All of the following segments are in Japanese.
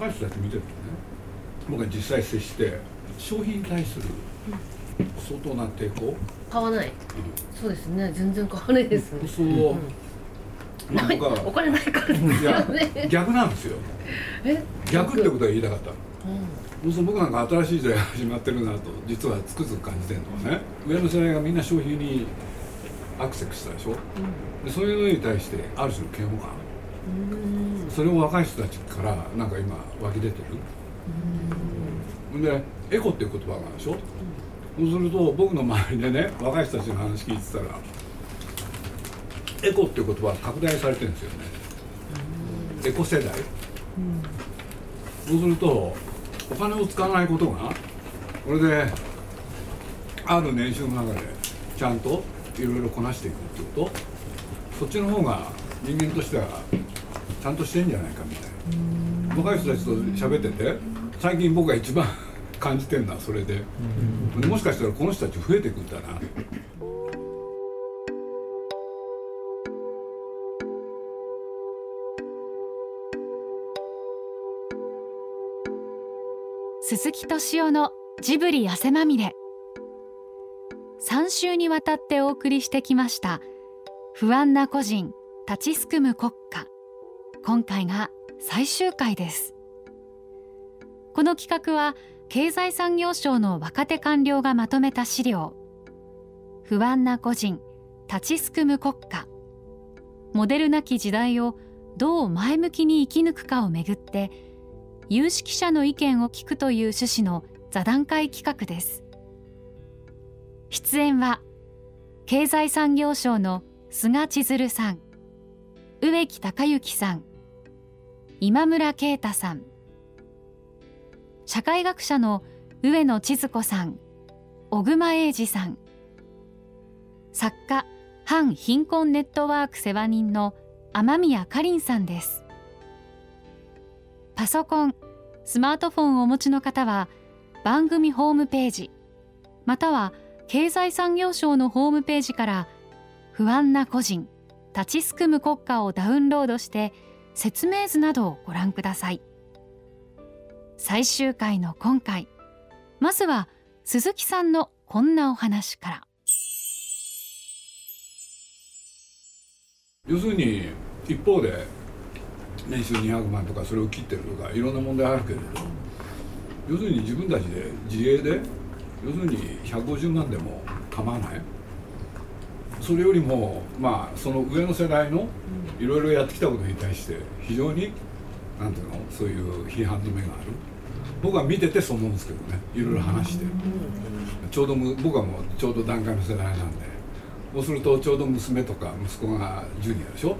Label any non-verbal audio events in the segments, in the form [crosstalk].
若い人たち見てるとね。僕は実際接して商品に対する相当な抵抗、買わない、うん、そうですね。全然買わないです。そう、うん。まあ、僕はお金ないからですよね。逆なんですよ。え？逆ってことは言いたかった、うん、そう僕なんか新しい時代が始まってるなと実はつくづく感じてるのはね。上の世代がみんな消費にアクセスしたでしょ、うん、でそういうのに対してある種の嫌悪感それを若い人たちからなんか今湧き出てる。でエコっていう言葉があるでしょ？うそうすると僕の周りでね若い人たちの話聞いてたらエコっていう言葉は拡大されてるんですよね。エコ世代。うんそうするとお金を使わないことがこれである年収の中でちゃんといろいろこなしていくっていうこと。そっちの方が人間としてはちゃんとしてんじゃないかみたいな。若い人たちと喋ってて最近僕が一番感じてるのはそれで。もしかしたらこの人たち増えていくんだな。鈴木敏夫のジブリ汗まみれ。3週にわたってお送りしてきました不安な個人立ちすくむ国家今回が最終回です。この企画は経済産業省の若手官僚がまとめた資料。不安な個人立ちすくむ国家。モデルなき時代をどう前向きに生き抜くかをめぐって有識者の意見を聞くという趣旨の座談会企画です。出演は経済産業省の菅千鶴さん植木隆之さん。今村啓太さん。社会学者の上野千鶴子さん。小熊英二さん。作家反貧困ネットワーク世話人の雨宮かりんさんです。パソコンスマートフォンをお持ちの方は番組ホームページまたは経済産業省のホームページから不安な個人立ちすくむ国家をダウンロードして説明図などをご覧ください。最終回の今回まずは鈴木さんのこんなお話から。要するに一方で年収200万とかそれを切ってるとかいろんな問題あるけれど要するに自分たちで自営で要するに150万でも構わない。それよりもまあその上の世代のいろいろやってきたことに対して非常になんていうのそういう批判の目がある。僕は見ててそう思うんですけどねいろいろ話して。ちょうど僕はもうちょうど段階の世代なんで。そうするとちょうど娘とか息子がジュニアでしょ、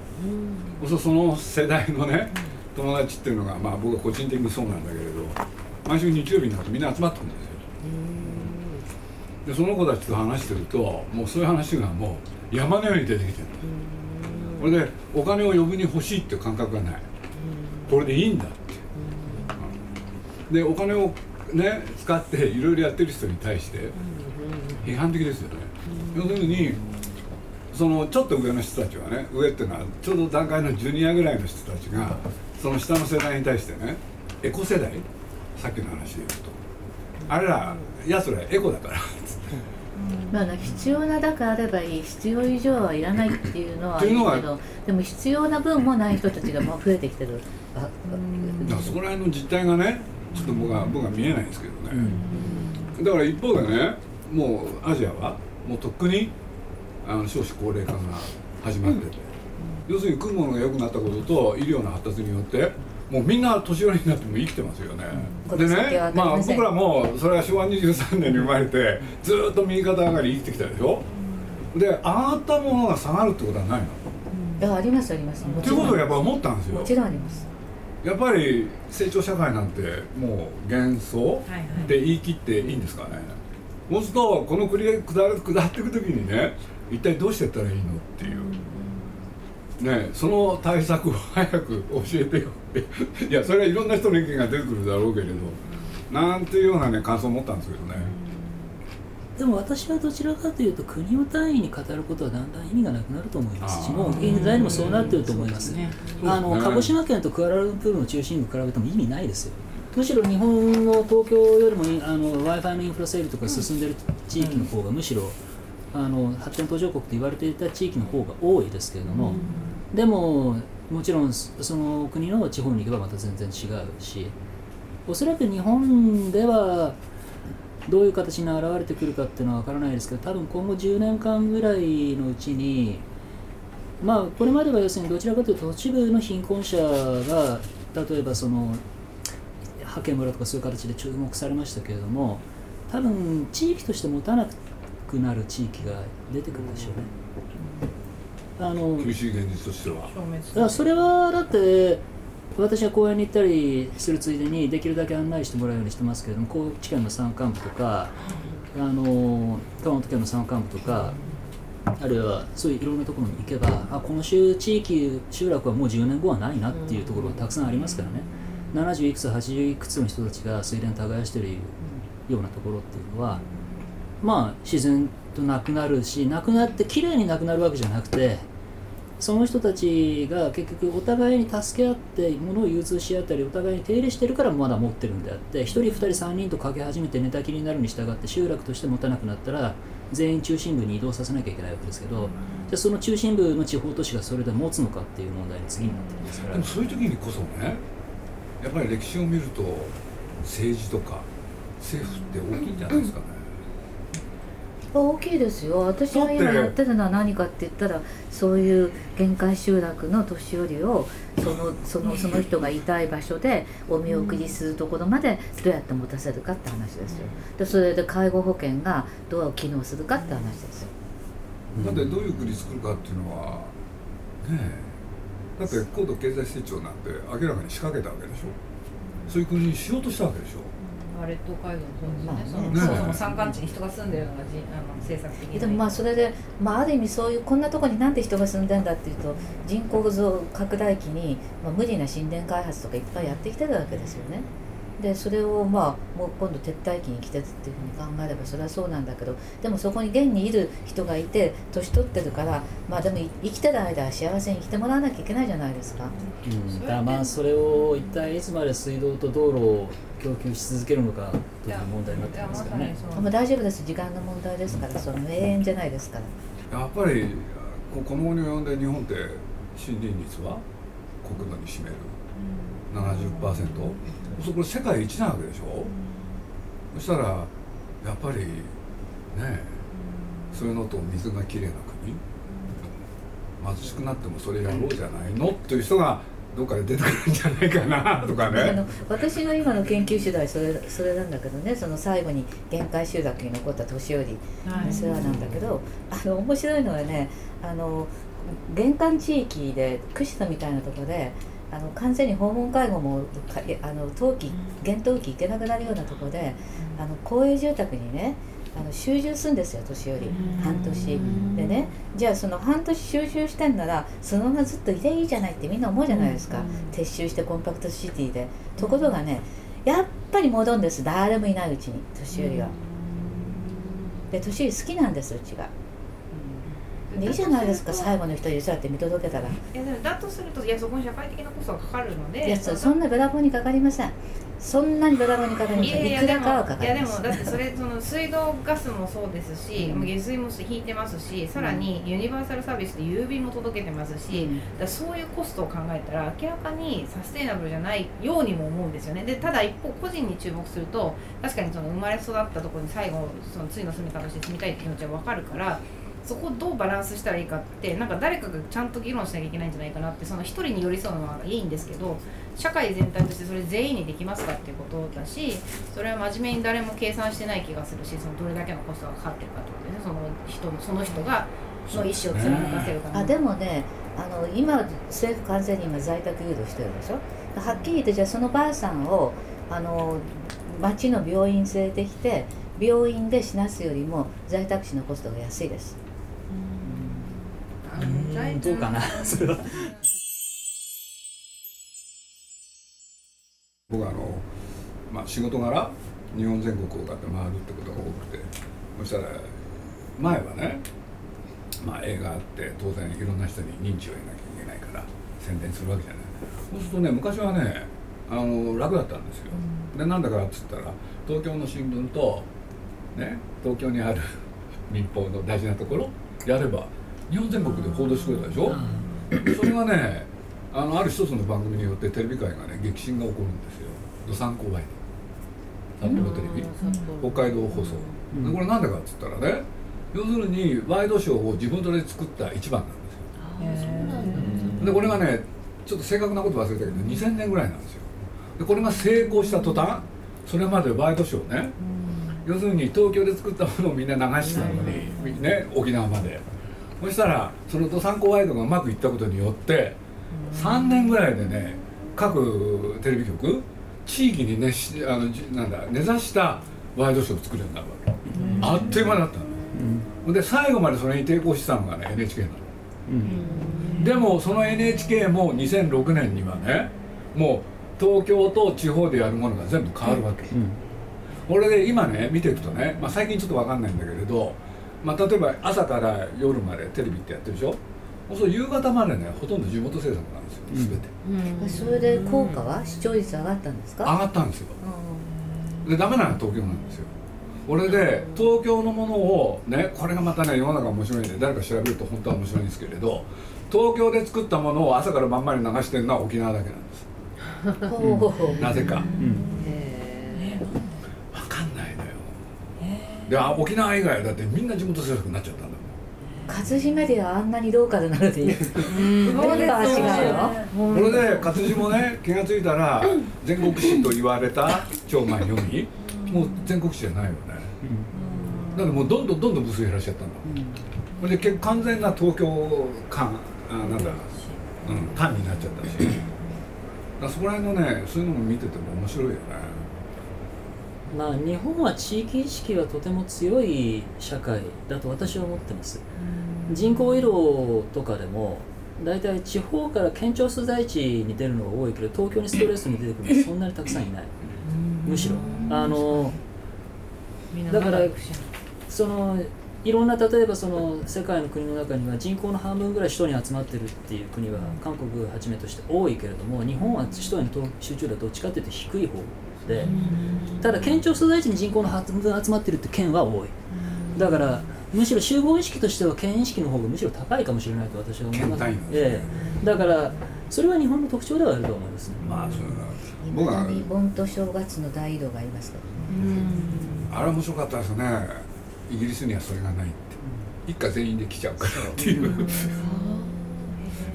うん、そうその世代のね友達っていうのがまあ僕は個人的にそうなんだけれど毎週日曜日になるとみんな集まってくるんですよでその子たちと話してるともうそういう話がもう山のように出てきてるこれでお金を余分に欲しいっていう感覚がない。これでいいんだってうん。でお金をね使っていろいろやってる人に対して批判的ですよね。要するにそのちょっと上の人たちはね上っていうのはちょうど段階のジュニアぐらいの人たちがその下の世代に対してねエコ世代？さっきの話で言うと。あれらやつらエコだから。まあ、必要なだけあればいい。必要以上はいらないっていうのはいいけどでも必要な分もない人たちがもう増えてきてる。あそこら辺の実態がねちょっと僕は僕は見えないんですけどね、だから一方でねもうアジアはもうとっくにあの少子高齢化が始まってて、要するに食うものが良くなったことと医療の発達によってもうみんな年寄りになっても生きてますよね、うん、でねまあ僕らもそれは昭和23年に生まれてずっと右肩上がり生きてきたでしょ？で上がったものが下がるってことはないの、いやありますあります。っていうことをやっぱ思ったんですよ。もちろんあります。やっぱり成長社会なんてもう幻想って言い切っていいんですかね、そうするとこの繰り下る下っていく時にね一体どうしてったらいいのっていうね、その対策を早く教えてよって。いやそれはいろんな人の意見が出てくるだろうけれどなんていうようなね感想を持ったんですけどね。でも私はどちらかというと国を単位に語ることはだんだん意味がなくなると思います。しもう現在にもそうなってると思います、ね、あの鹿児島県とクアラルンプールの中心部比べても意味ないですよ。むしろ日本の東京よりも w i f i のインフラ整備とか進んでる地域の方がむしろあの発展途上国と言われていた地域の方が多いですけれども、でももちろんその国の地方に行けばまた全然違うしおそらく日本ではどういう形に現れてくるかっていうのは分からないですけど多分今後10年間ぐらいのうちにまあこれまでは要するにどちらかというと都市部の貧困者が例えばその派遣村とかそういう形で注目されましたけれども多分地域として持たなくなる地域が出てくるでしょうね。あの厳しい現実としては。それはだって私は公園に行ったりするついでにできるだけ案内してもらうようにしてますけれども高知県の山間部とかあの熊本県の山間部とかあるいはそういういろんなところに行けばあこの地域集落はもう10年後はないなっていうところがたくさんありますからね。70いくつ80いくつの人たちが水田耕してるようなところっていうのはまあ自然となくなるしなくなってきれいになくなるわけじゃなくてその人たちが結局お互いに助け合って物を融通し合ったりお互いに手入れしてるからまだ持ってるんであって1人2人3人とかけ始めて寝たきりになるに従って集落として持たなくなったら全員中心部に移動させなきゃいけないわけですけど、じゃあその中心部の地方都市がそれで持つのかっていう問題に次になってるんですから。でもそういう時にこそねやっぱり歴史を見ると政治とか政府って大きいんじゃないですかね、大きいですよ。私が今やってるのは何かって言ったらそういう限界集落の年寄りをそのそのその人がいたい場所でお見送りするところまでどうやって持たせるかって話ですよ。でそれで介護保険がどう機能するかって話ですよ。だってどういう国作るかっていうのはねえ。だって高度経済成長なんて明らかに仕掛けたわけでしょ。そういう国にしようとしたわけでしょまあ、列島街道もそうですね、まあね、その山間地に人が住んでるのがじあの政策的に。でもまあそれで、まあ、ある意味そういうこんなところになんで人が住んでんだっていうと人口増拡大期に、まあ、無理な神殿開発とかいっぱいやってきてるわけですよね。でそれをまあもう今度撤退期に来てるっていうふうに考えればそれはそうなんだけどでもそこに現にいる人がいて年取ってるからまあでも生きてる間は幸せに生きてもらわなきゃいけないじゃないですか。うん、だまあそれを一体いつまで水道と道路を供給し続けるのかという問題になってますからね。もう大丈夫です時間の問題ですからその永遠じゃないですから。やっぱりこの後に及んで日本って森林率は国土に占める70%、うん、そこ世界一なわけでしょ、うん、そしたらやっぱりねそういうのと水がきれいな国？貧しくなってもそれやろうじゃないの？っていう人がどっかで出てくるんじゃないかな？とかね。あの私の今の研究主題それそれなんだけどねその最後に限界集落に残った年寄り、はい、それはなんだけどあの面白いのはねあの玄関地域で串田みたいなところであの完全に訪問介護もあの冬季厳冬期行けなくなるようなところで、あの公営住宅にねあの集中するんですよ年寄り。半年。でねじゃあその半年集中してんならそのままずっといていいじゃないってみんな思うじゃないですか。撤収してコンパクトシティで。ところがねやっぱり戻るんです。誰もいないうちに年寄りは。で年寄り好きなんですうちがいいじゃないですか最後の人にそうやって見届けたら。いやでもだとするといやそこに社会的なコストがかかるので。いやそんなべらぼうにかかりません。そんなにドラマにかかりますいくらかはかかります。いやでもだってそれその水道ガスもそうですし、うん、下水も引いてますしさらにユニバーサルサービスで郵便も届けてますし、うん、だそういうコストを考えたら明らかにサステイナブルじゃないようにも思うんですよね。でただ一方個人に注目すると確かにその生まれ育ったところに最後その次の住みかとして住みたいって気持ちは分かるからそこどうバランスしたらいいかってなんか誰かがちゃんと議論しなきゃいけないんじゃないかなってその一人に寄り添うのはいいんですけど社会全体としてそれ全員にできますかっていうことだしそれは真面目に誰も計算してない気がするしそのどれだけのコストがかかってるかってことですねその人その人がの意思を貫かせるためあでもねあの今政府完全に今在宅誘導してるでしょ？はっきり言ってじゃあそのばあさんをあの町の病院連れてきて病院で死なすよりも在宅死のコストが安いです。どうかな？[laughs] それは。僕はあの、まあ、仕事柄日本全国をこうやって回るってことが多くてそしたら前はねまあ映画あって当然いろんな人に認知を得なきゃいけないから宣伝するわけじゃない。そうするとね昔はねあの楽だったんですよ、でなんだかっつったら東京の新聞とね東京にある [laughs] 民放の大事なところやれば日本全国で報道してくれたでしょ、それがねあのある一つの番組によってテレビ界がね激震が起こるんですよ。どさんこワイド札幌テレビ、北海道放送、でこれなんでかっつったらね要するにワイドショーを自分で作った一番なんですよ。でこれがねちょっと正確なこと忘れたけど2000年ぐらいなんですよ。でこれが成功した途端それまでワイドショーね、要するに東京で作ったものをみんな流してたのに、ね、沖縄までそしたらそのどさんこワイドがうまくいったことによって3年ぐらいでね各テレビ局地域にねしあのじなんだ根ざしたワイドショーを作るようになるわけ、あっという間だったの、で最後までそれに抵抗してたのがね NHK なの、でもその NHK も2006年にはねもう東京と地方でやるものが全部変わるわけ、これで今ね見ていくとね、まあ、最近ちょっと分かんないんだけれど、まあ、例えば朝から夜までテレビってやってるでしょそう夕方までねほとんど地元制作なんですよ全て、それで効果は視聴率上がったんですか？上がったんですよ。でダメなのは東京なんですよ。俺で東京のものをねこれがまたね世の中面白いんで誰か調べると本当は面白いんですけれど東京で作ったものを朝から晩まで流してるのは沖縄だけなんです。[laughs] なぜか、分かんないのよであ沖縄以外だってみんな地元制作になっちゃったんだもん。活字メディアあんなにローカルなのでメンバー違うのこれで活字もね気が付いたら全国紙と言われた長官読み。もう全国紙じゃないよね。だからもうどんどんどんどん部数減らしちゃったんだもん。これで結構完全な東京感あなんだうん単になっちゃったし。だからそこら辺のねそういうのも見てても面白いよねまあ日本は地域意識がとても強い社会だと私は思ってます。人口移動とかでも大体地方から県庁所在地に出るのが多いけど東京にストレスに出てくるのは [laughs] そんなにたくさんいない。むしろ。あのだからそのいろんな例えばその世界の国の中には人口の半分ぐらい首都に集まってるっていう国は韓国をはじめとして多いけれども日本は首都への集中度はどっちかっていうと低い方でただ県庁所在地に人口の半分集まってるって県は多い。だからむしろ集合意識としては県意識の方がむしろ高いかもしれないと私は思います、県単位ええ。だからそれは日本の特徴ではあると思いますね。まあそれは。今だに盆と正月の大移動がありますからねあれ面白かったですね。イギリスにはそれがないって。一家全員で来ちゃうからっていう。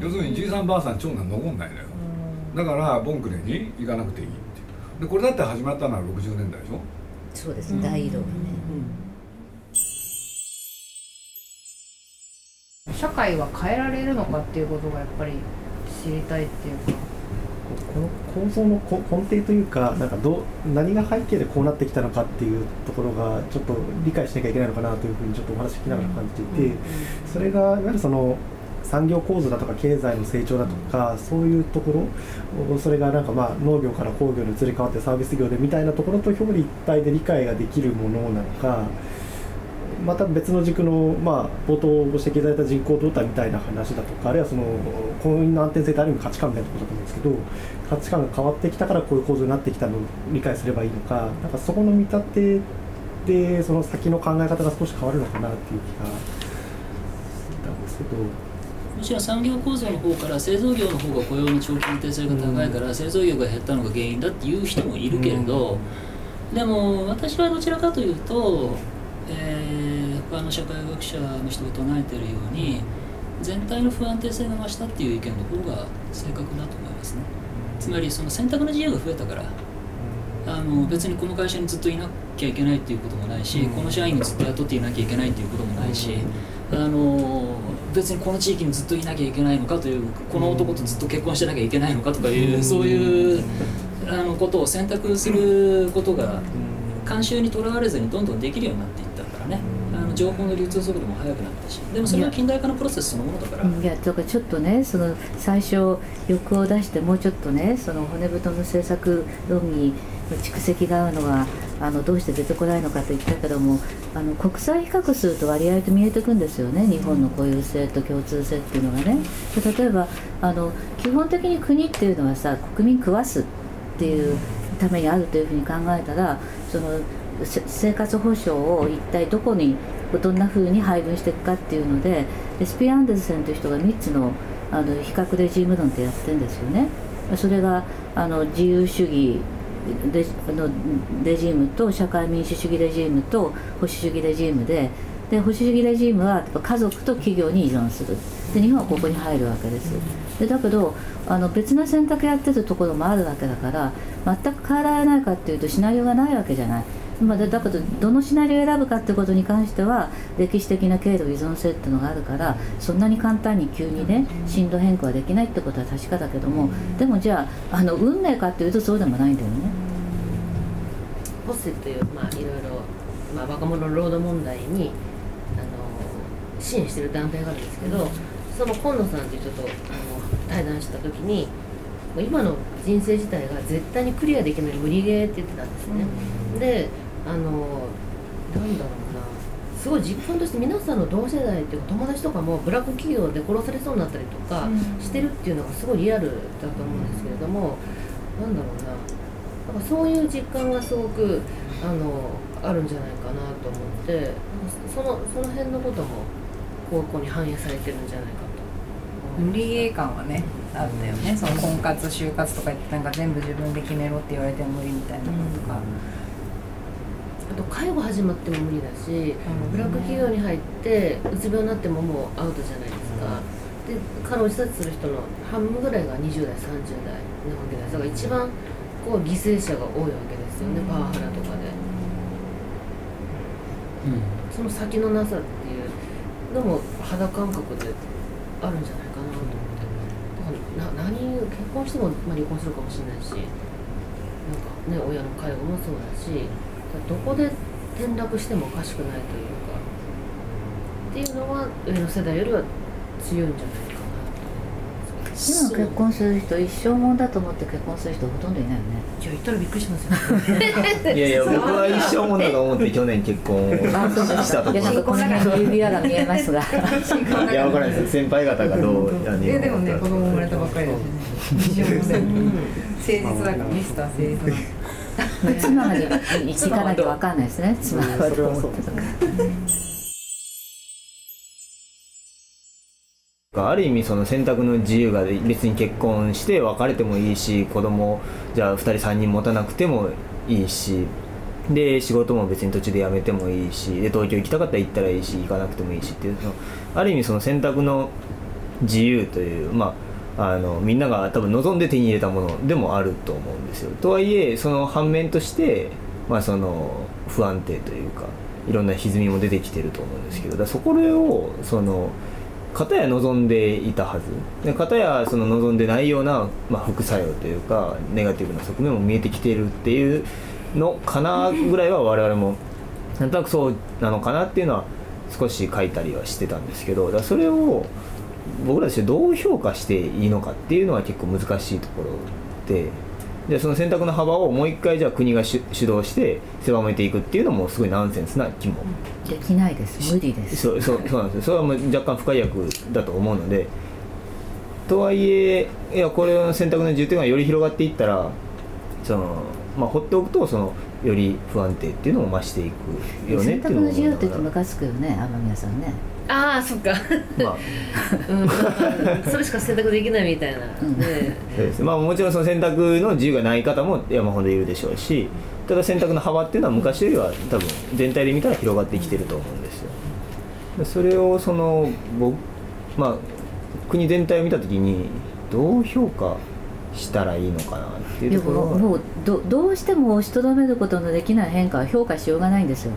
要するにじいさんばあさん長男残んないのよ。だからボンクレに行かなくていいでこれだって始まったのは60年代でしょ？そうです。ね大移動がね社会は変えられるのかっていうことがやっぱり知りたいっていうか。この構造のこ根底というかなんかどう何が背景でこうなってきたのかっていうところがちょっと理解しなきゃいけないのかなというふうにちょっとお話聞きながら感じていてそれがいわゆるその産業構造だとか経済の成長だとかそういうところそれがなんかまあ農業から工業に移り変わってサービス業でみたいなところと表裏一体で理解ができるものなのかまた別の軸の、まあ、冒頭ご指摘いただいた人口動態みたいな話だとかあるいはその婚姻の安定性ってある意味価値観みたいなことだと思うんですけど価値観が変わってきたからこういう構造になってきたのを理解すればいいのかなんかそこの見立てでその先の考え方が少し変わるのかなっていう気がしたんですけど。むしろ産業構造の方から製造業の方が雇用の長期安定性が高いから製造業が減ったのが原因だっていう人もいるけれど、でも私はどちらかというと、えー、他の社会学者の人が唱えてるように全体の不安定性が増したっていう意見の方が正確だと思いますね。つまりその選択の自由が増えたからあの別にこの会社にずっといなきゃいけないっていうこともないし、この社員にずっと雇っていなきゃいけないっていうこともないし、あの別にこの地域にずっといなきゃいけないのかというこの男とずっと結婚してなきゃいけないのかとかいう、そういうあのことを選択することが慣習にとらわれずにどんどんできるようになっていったからね。あの情報の流通速度も速くなったしでもそれは近代化のプロセスそのものだから。いやだからちょっとねその最初欲を出してもうちょっとねその骨太の政策論に蓄積が合うのはあのどうして出てこないのかと言ったけどもあの国際比較すると割合と見えてくんですよね日本の固有性と共通性っていうのがね例えばあの基本的に国っていうのはさ国民食わすっていうためにあるというふうに考えたらその生活保障を一体どこにどんなふうに配分していくかっていうのでスピアンデルセンという人が3つのあの比較レジーム論ってやってるんですよね。それがあの自由主義レのレジームと社会民主主義レジームと保守主義レジームでで保守主義レジームは家族と企業に依存する。で日本はここに入るわけです。でだけどあの別な選択やってるところもあるわけだから全く変えられないかっていうとシナリオがないわけじゃない。まあ、だけどどのシナリオを選ぶかってことに関しては歴史的な経路依存性っていうのがあるからそんなに簡単に急にね進路変更はできないってことは確かだけどもでもじゃああの運命かっていうとそうでもないんだよね。ホッセという、まあ、いろいろ、まあ、若者の労働問題にあの支援してる団体があるんですけどその今野さんという人とあの対談した時に今の人生自体が絶対にクリアできない無理ゲーって言ってたんですね。であのなんだろうな。すごい実感として皆さんの同世代っていうか友達とかもブラック企業で殺されそうになったりとかしてるっていうのがすごいリアルだと思うんですけれども、なんだろうな。なんかそういう実感がすごくあのあるんじゃないかなと思ってそのその辺のことも高校に反映されてるんじゃないかと無理感はねあったよね。その婚活就活とか言ってなんか全部自分で決めろって言われても無理みたいなのとか。あと介護始まっても無理だし、ブラック企業に入ってうつ病になってももうアウトじゃないですか、で過労自殺する人の半分ぐらいが20代30代なわけです。だから一番こう犠牲者が多いわけですよね、パワハラとかで、その先のなさっていうのも肌感覚であるんじゃないかなと思って。だからな何結婚しても、まあ、離婚するかもしれないしなんかね親の介護もそうだしどこで転落してもおかしくないというかっていうのは上の世代よりは強いんじゃないかな今結婚する人一生もんだと思って結婚する人ほとんどいないよね。いや言ったらびっくりしますよ。いやいや [laughs] 僕は一生もんだと思って去年結婚 [laughs] したとこいやなんかこの辺の指輪が見えますが。[laughs] いや分からないです先輩方がどうあのえでもね子供生まれたばっかりだしね。誠実だからミスター誠実だ妻まで行かなきゃ分かんないですね。妻はどう思ってたかある意味その選択の自由が別に結婚して別れてもいいし子供じゃあ2人3人持たなくてもいいし。で仕事も別に途中で辞めてもいいし。で東京行きたかったら行ったらいいし行かなくてもいいしっていうその。ある意味その選択の自由というまああのみんなが多分望んで手に入れたものでもあると思うんですよ。とはいえその反面として、まあ、その不安定というかいろんな歪みも出てきてると思うんですけどだそこをその片や望んでいたはずで片やその望んでないような、まあ、副作用というかネガティブな側面も見えてきてるっていうのかなぐらいは我々もなんとなくそうなのかなっていうのは少し書いたりはしてたんですけどだそれを僕らとしてどう評価していいのかっていうのは結構難しいところででその選択の幅をもう一回じゃあ国が主主導して狭めていくっていうのもすごいナンセンスな気も。できないです。無理です。そうそうそうなんですよ。それはもう若干不快役だと思うので。とはいえいやこれの選択の重点がより広がっていったらその、まあ、放っておくとそのより不安定っていうのも増していくよね選択のっていうのを自由って言って思いながムカつくよね天宮さんねああそっか、らまあ。うん、それしか選択できないみたいな、うん。ね。そうです。まあ、もちろんその選択の自由がない方も山ほどいるでしょうしただ選択の幅っていうのは昔よりは多分全体で見たら広がってきてると思うんですよ。でそれをその僕まあ国全体を見た時にどう評価したらいいのかなっていうでところ。もうどどうしても押しとどめることのできない変化は評価しようがないんですよ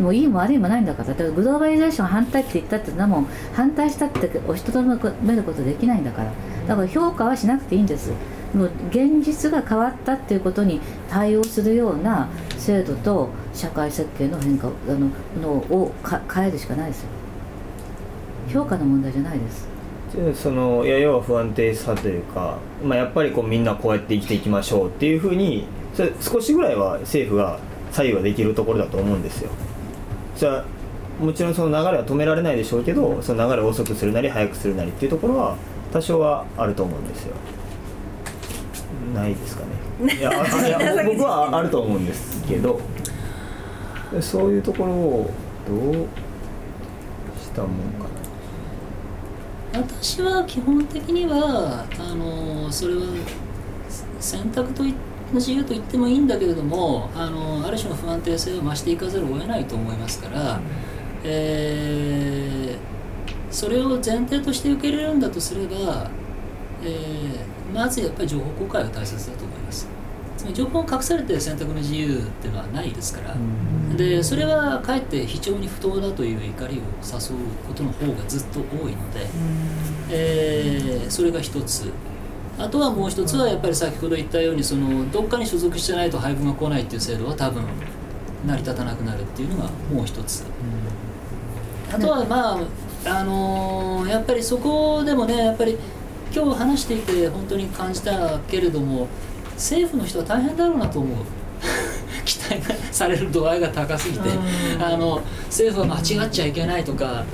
もういいも悪いもないんだからだからグローバリゼーション反対って言ったってなもん反対したって押しとどめることできないんだから。だから評価はしなくていいんです。もう現実が変わったっていうことに対応するような制度と社会設計の変化あののを変えるしかないですよ。評価の問題じゃないです。そのいや要は不安定さというか、まあ、やっぱりこうみんなこうやって生きていきましょうっていうふうにそれ少しぐらいは政府が左右はできるところだと思うんですよ。じゃあもちろんその流れは止められないでしょうけどその流れを遅くするなり速くするなりっていうところは多少はあると思うんですよ。ないですかね。いや [laughs] いや僕はあると思うんですけどそういうところをどうしたもんかな。私は基本的にはあのそれは選択とい自由と言ってもいいんだけれどもあのある種の不安定性を増していかざるを得ないと思いますから、えーそれを前提として受け入れるんだとすれば、えーまずやっぱり情報公開が大切だと思います。つまり情報を隠されて選択の自由っていうのはないですから、でそれはかえって非常に不当だという怒りを誘うことの方がずっと多いので、えーそれが一つあとはもう一つはやっぱり先ほど言ったようにそのどっかに所属してないと配分が来ないっていう制度は多分成り立たなくなるっていうのがもう一つ、あとはまああのーやっぱりそこでもねやっぱり今日話していて本当に感じたけれども政府の人は大変だろうなと思う。[laughs] 期待がされる度合いが高すぎて。あの政府は間違っちゃいけないとか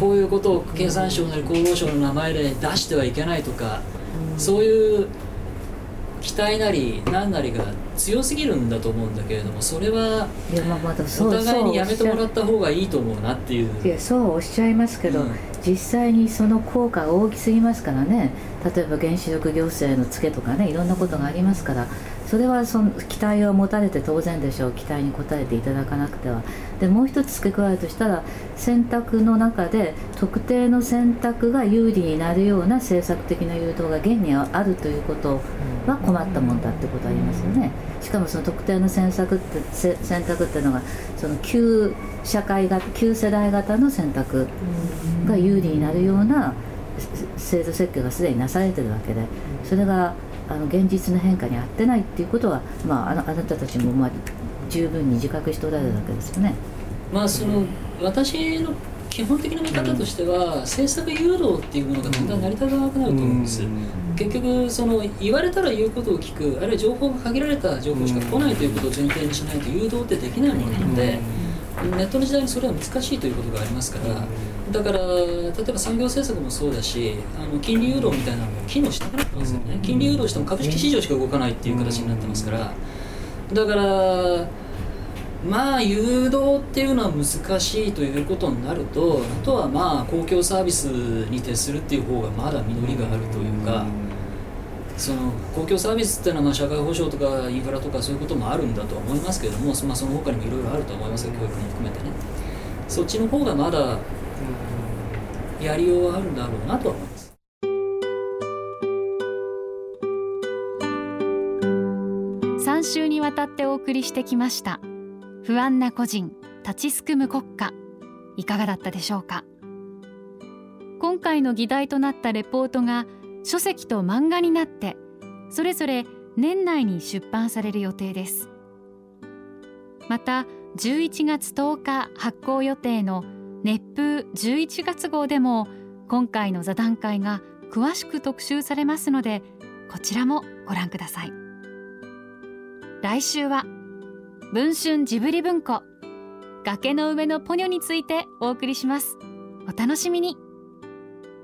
こういうことを経産省なり厚労省の名前で出してはいけないとかそういう期待なり何なりが強すぎるんだと思うんだけれどもそれはお互いにやめてもらった方がいいと思うなっていう。いやそうおっしゃいますけど、うん実際にその効果が大きすぎますからね例えば原子力行政のツケとかねいろんなことがありますからそれはその期待を持たれて当然でしょう。期待に応えていただかなくては。でもう一つ付け加えるとしたら選択の中で特定の選択が有利になるような政策的な誘導が現にあるということは困ったもんだってことありますよね。しかもその特定の選択ってせ選択っていうのがその旧社会が旧世代型の選択が有利になるようなせ制度設計がすでになされてるわけでそれがあの現実の変化に合ってないっていうことは、まあ、あのあなたたちも、まあ、十分に自覚しておられるわけですよね。まあその私の基本的な見方としては政策誘導っていうものがだんだん成り立たなくなると思うんです、結局その言われたら言うことを聞くあるいは情報が限られた情報しか来ないということを前提にしないと誘導ってできないものなので、ネットの時代にそれは難しいということがありますから、だから例えば産業政策もそうだしあの金利誘導みたいなのも機能しなくなってますよね、金利誘導しても株式市場しか動かないっていう形になってますからだからまあ誘導っていうのは難しいということになるとあとはまあ公共サービスに徹するっていう方がまだ実りがあるというか。その公共サービスっていうのはまあ社会保障とかインフラとかそういうこともあるんだとは思いますけれども、まあ、その他にもいろいろあるとは思いますが教育も含めてねそっちの方がまだやりようはあるんだろうなとは思います。3週にわたってお送りしてきました不安な個人立ちすくむ国家。いかがだったでしょうか。今回の議題となったレポートが書籍と漫画になってそれぞれ年内に出版される予定です。また11月10日発行予定の熱風11月号でも今回の座談会が詳しく特集されますのでこちらもご覧ください。来週は文春ジブリ文庫崖の上のポニョについてお送りします。お楽しみに。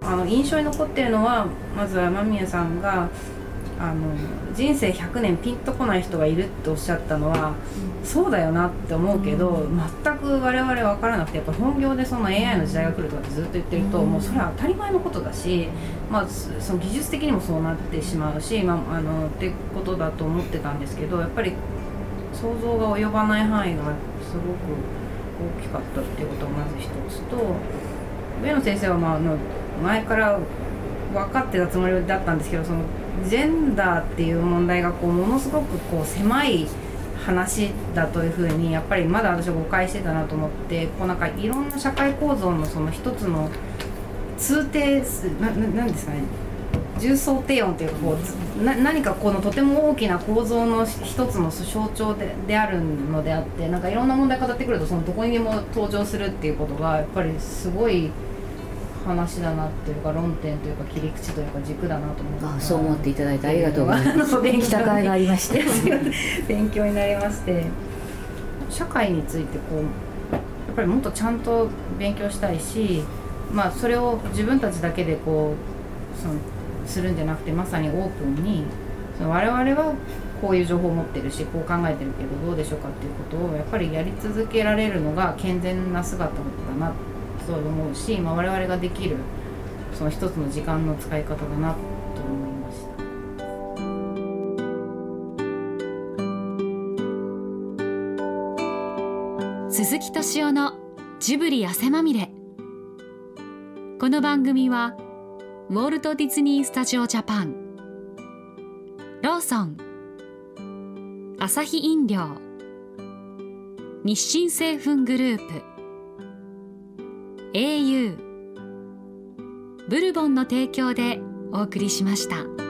あの印象に残ってるのはまずは間宮さんがあの人生100年ピンとこない人がいるっておっしゃったのは、そうだよなって思うけど、全く我々分からなくてやっぱ本業でその AI の時代が来るとかってずっと言ってると、もうそれは当たり前のことだし、まあ、そその技術的にもそうなってしまうし、まあ、あのってことだと思ってたんですけどやっぱり想像が及ばない範囲がすごく大きかったっていうことがまず一つと上野先生は、まあ、あの前から分かってたつもりだったんですけどそのジェンダーっていう問題がこうものすごくこう狭い話だというふうにやっぱりまだ私は誤解してたなと思ってこうなんかいろんな社会構造のその一つの通底すなななんですかね重層低音というかこうな何かこのとても大きな構造の一つの象徴でであるのであってなんかいろんな問題語ってくるとそのどこにでも登場するっていうことがやっぱりすごい話だなというか論点というか切り口というか軸だなと思って。あそう思っていただいてありがとうございます。[laughs] 勉強がありまして。勉強になりまして。社会についてこうやっぱりもっとちゃんと勉強したいし、まあ、それを自分たちだけでこうそのするんじゃなくてまさにオープンにその我々はこういう情報を持ってるしこう考えてるけどどうでしょうかっていうことをやっぱりやり続けられるのが健全な姿だなと思うし、まあ、我々ができるその一つの時間の使い方だなと思いました。鈴木敏夫のジブリ汗まみれ。この番組はウォルト・ディズニー・スタジオ・ジャパン。ローソン。アサヒ飲料。日清製粉グループ。Au ブルボンの提供でお送りしました。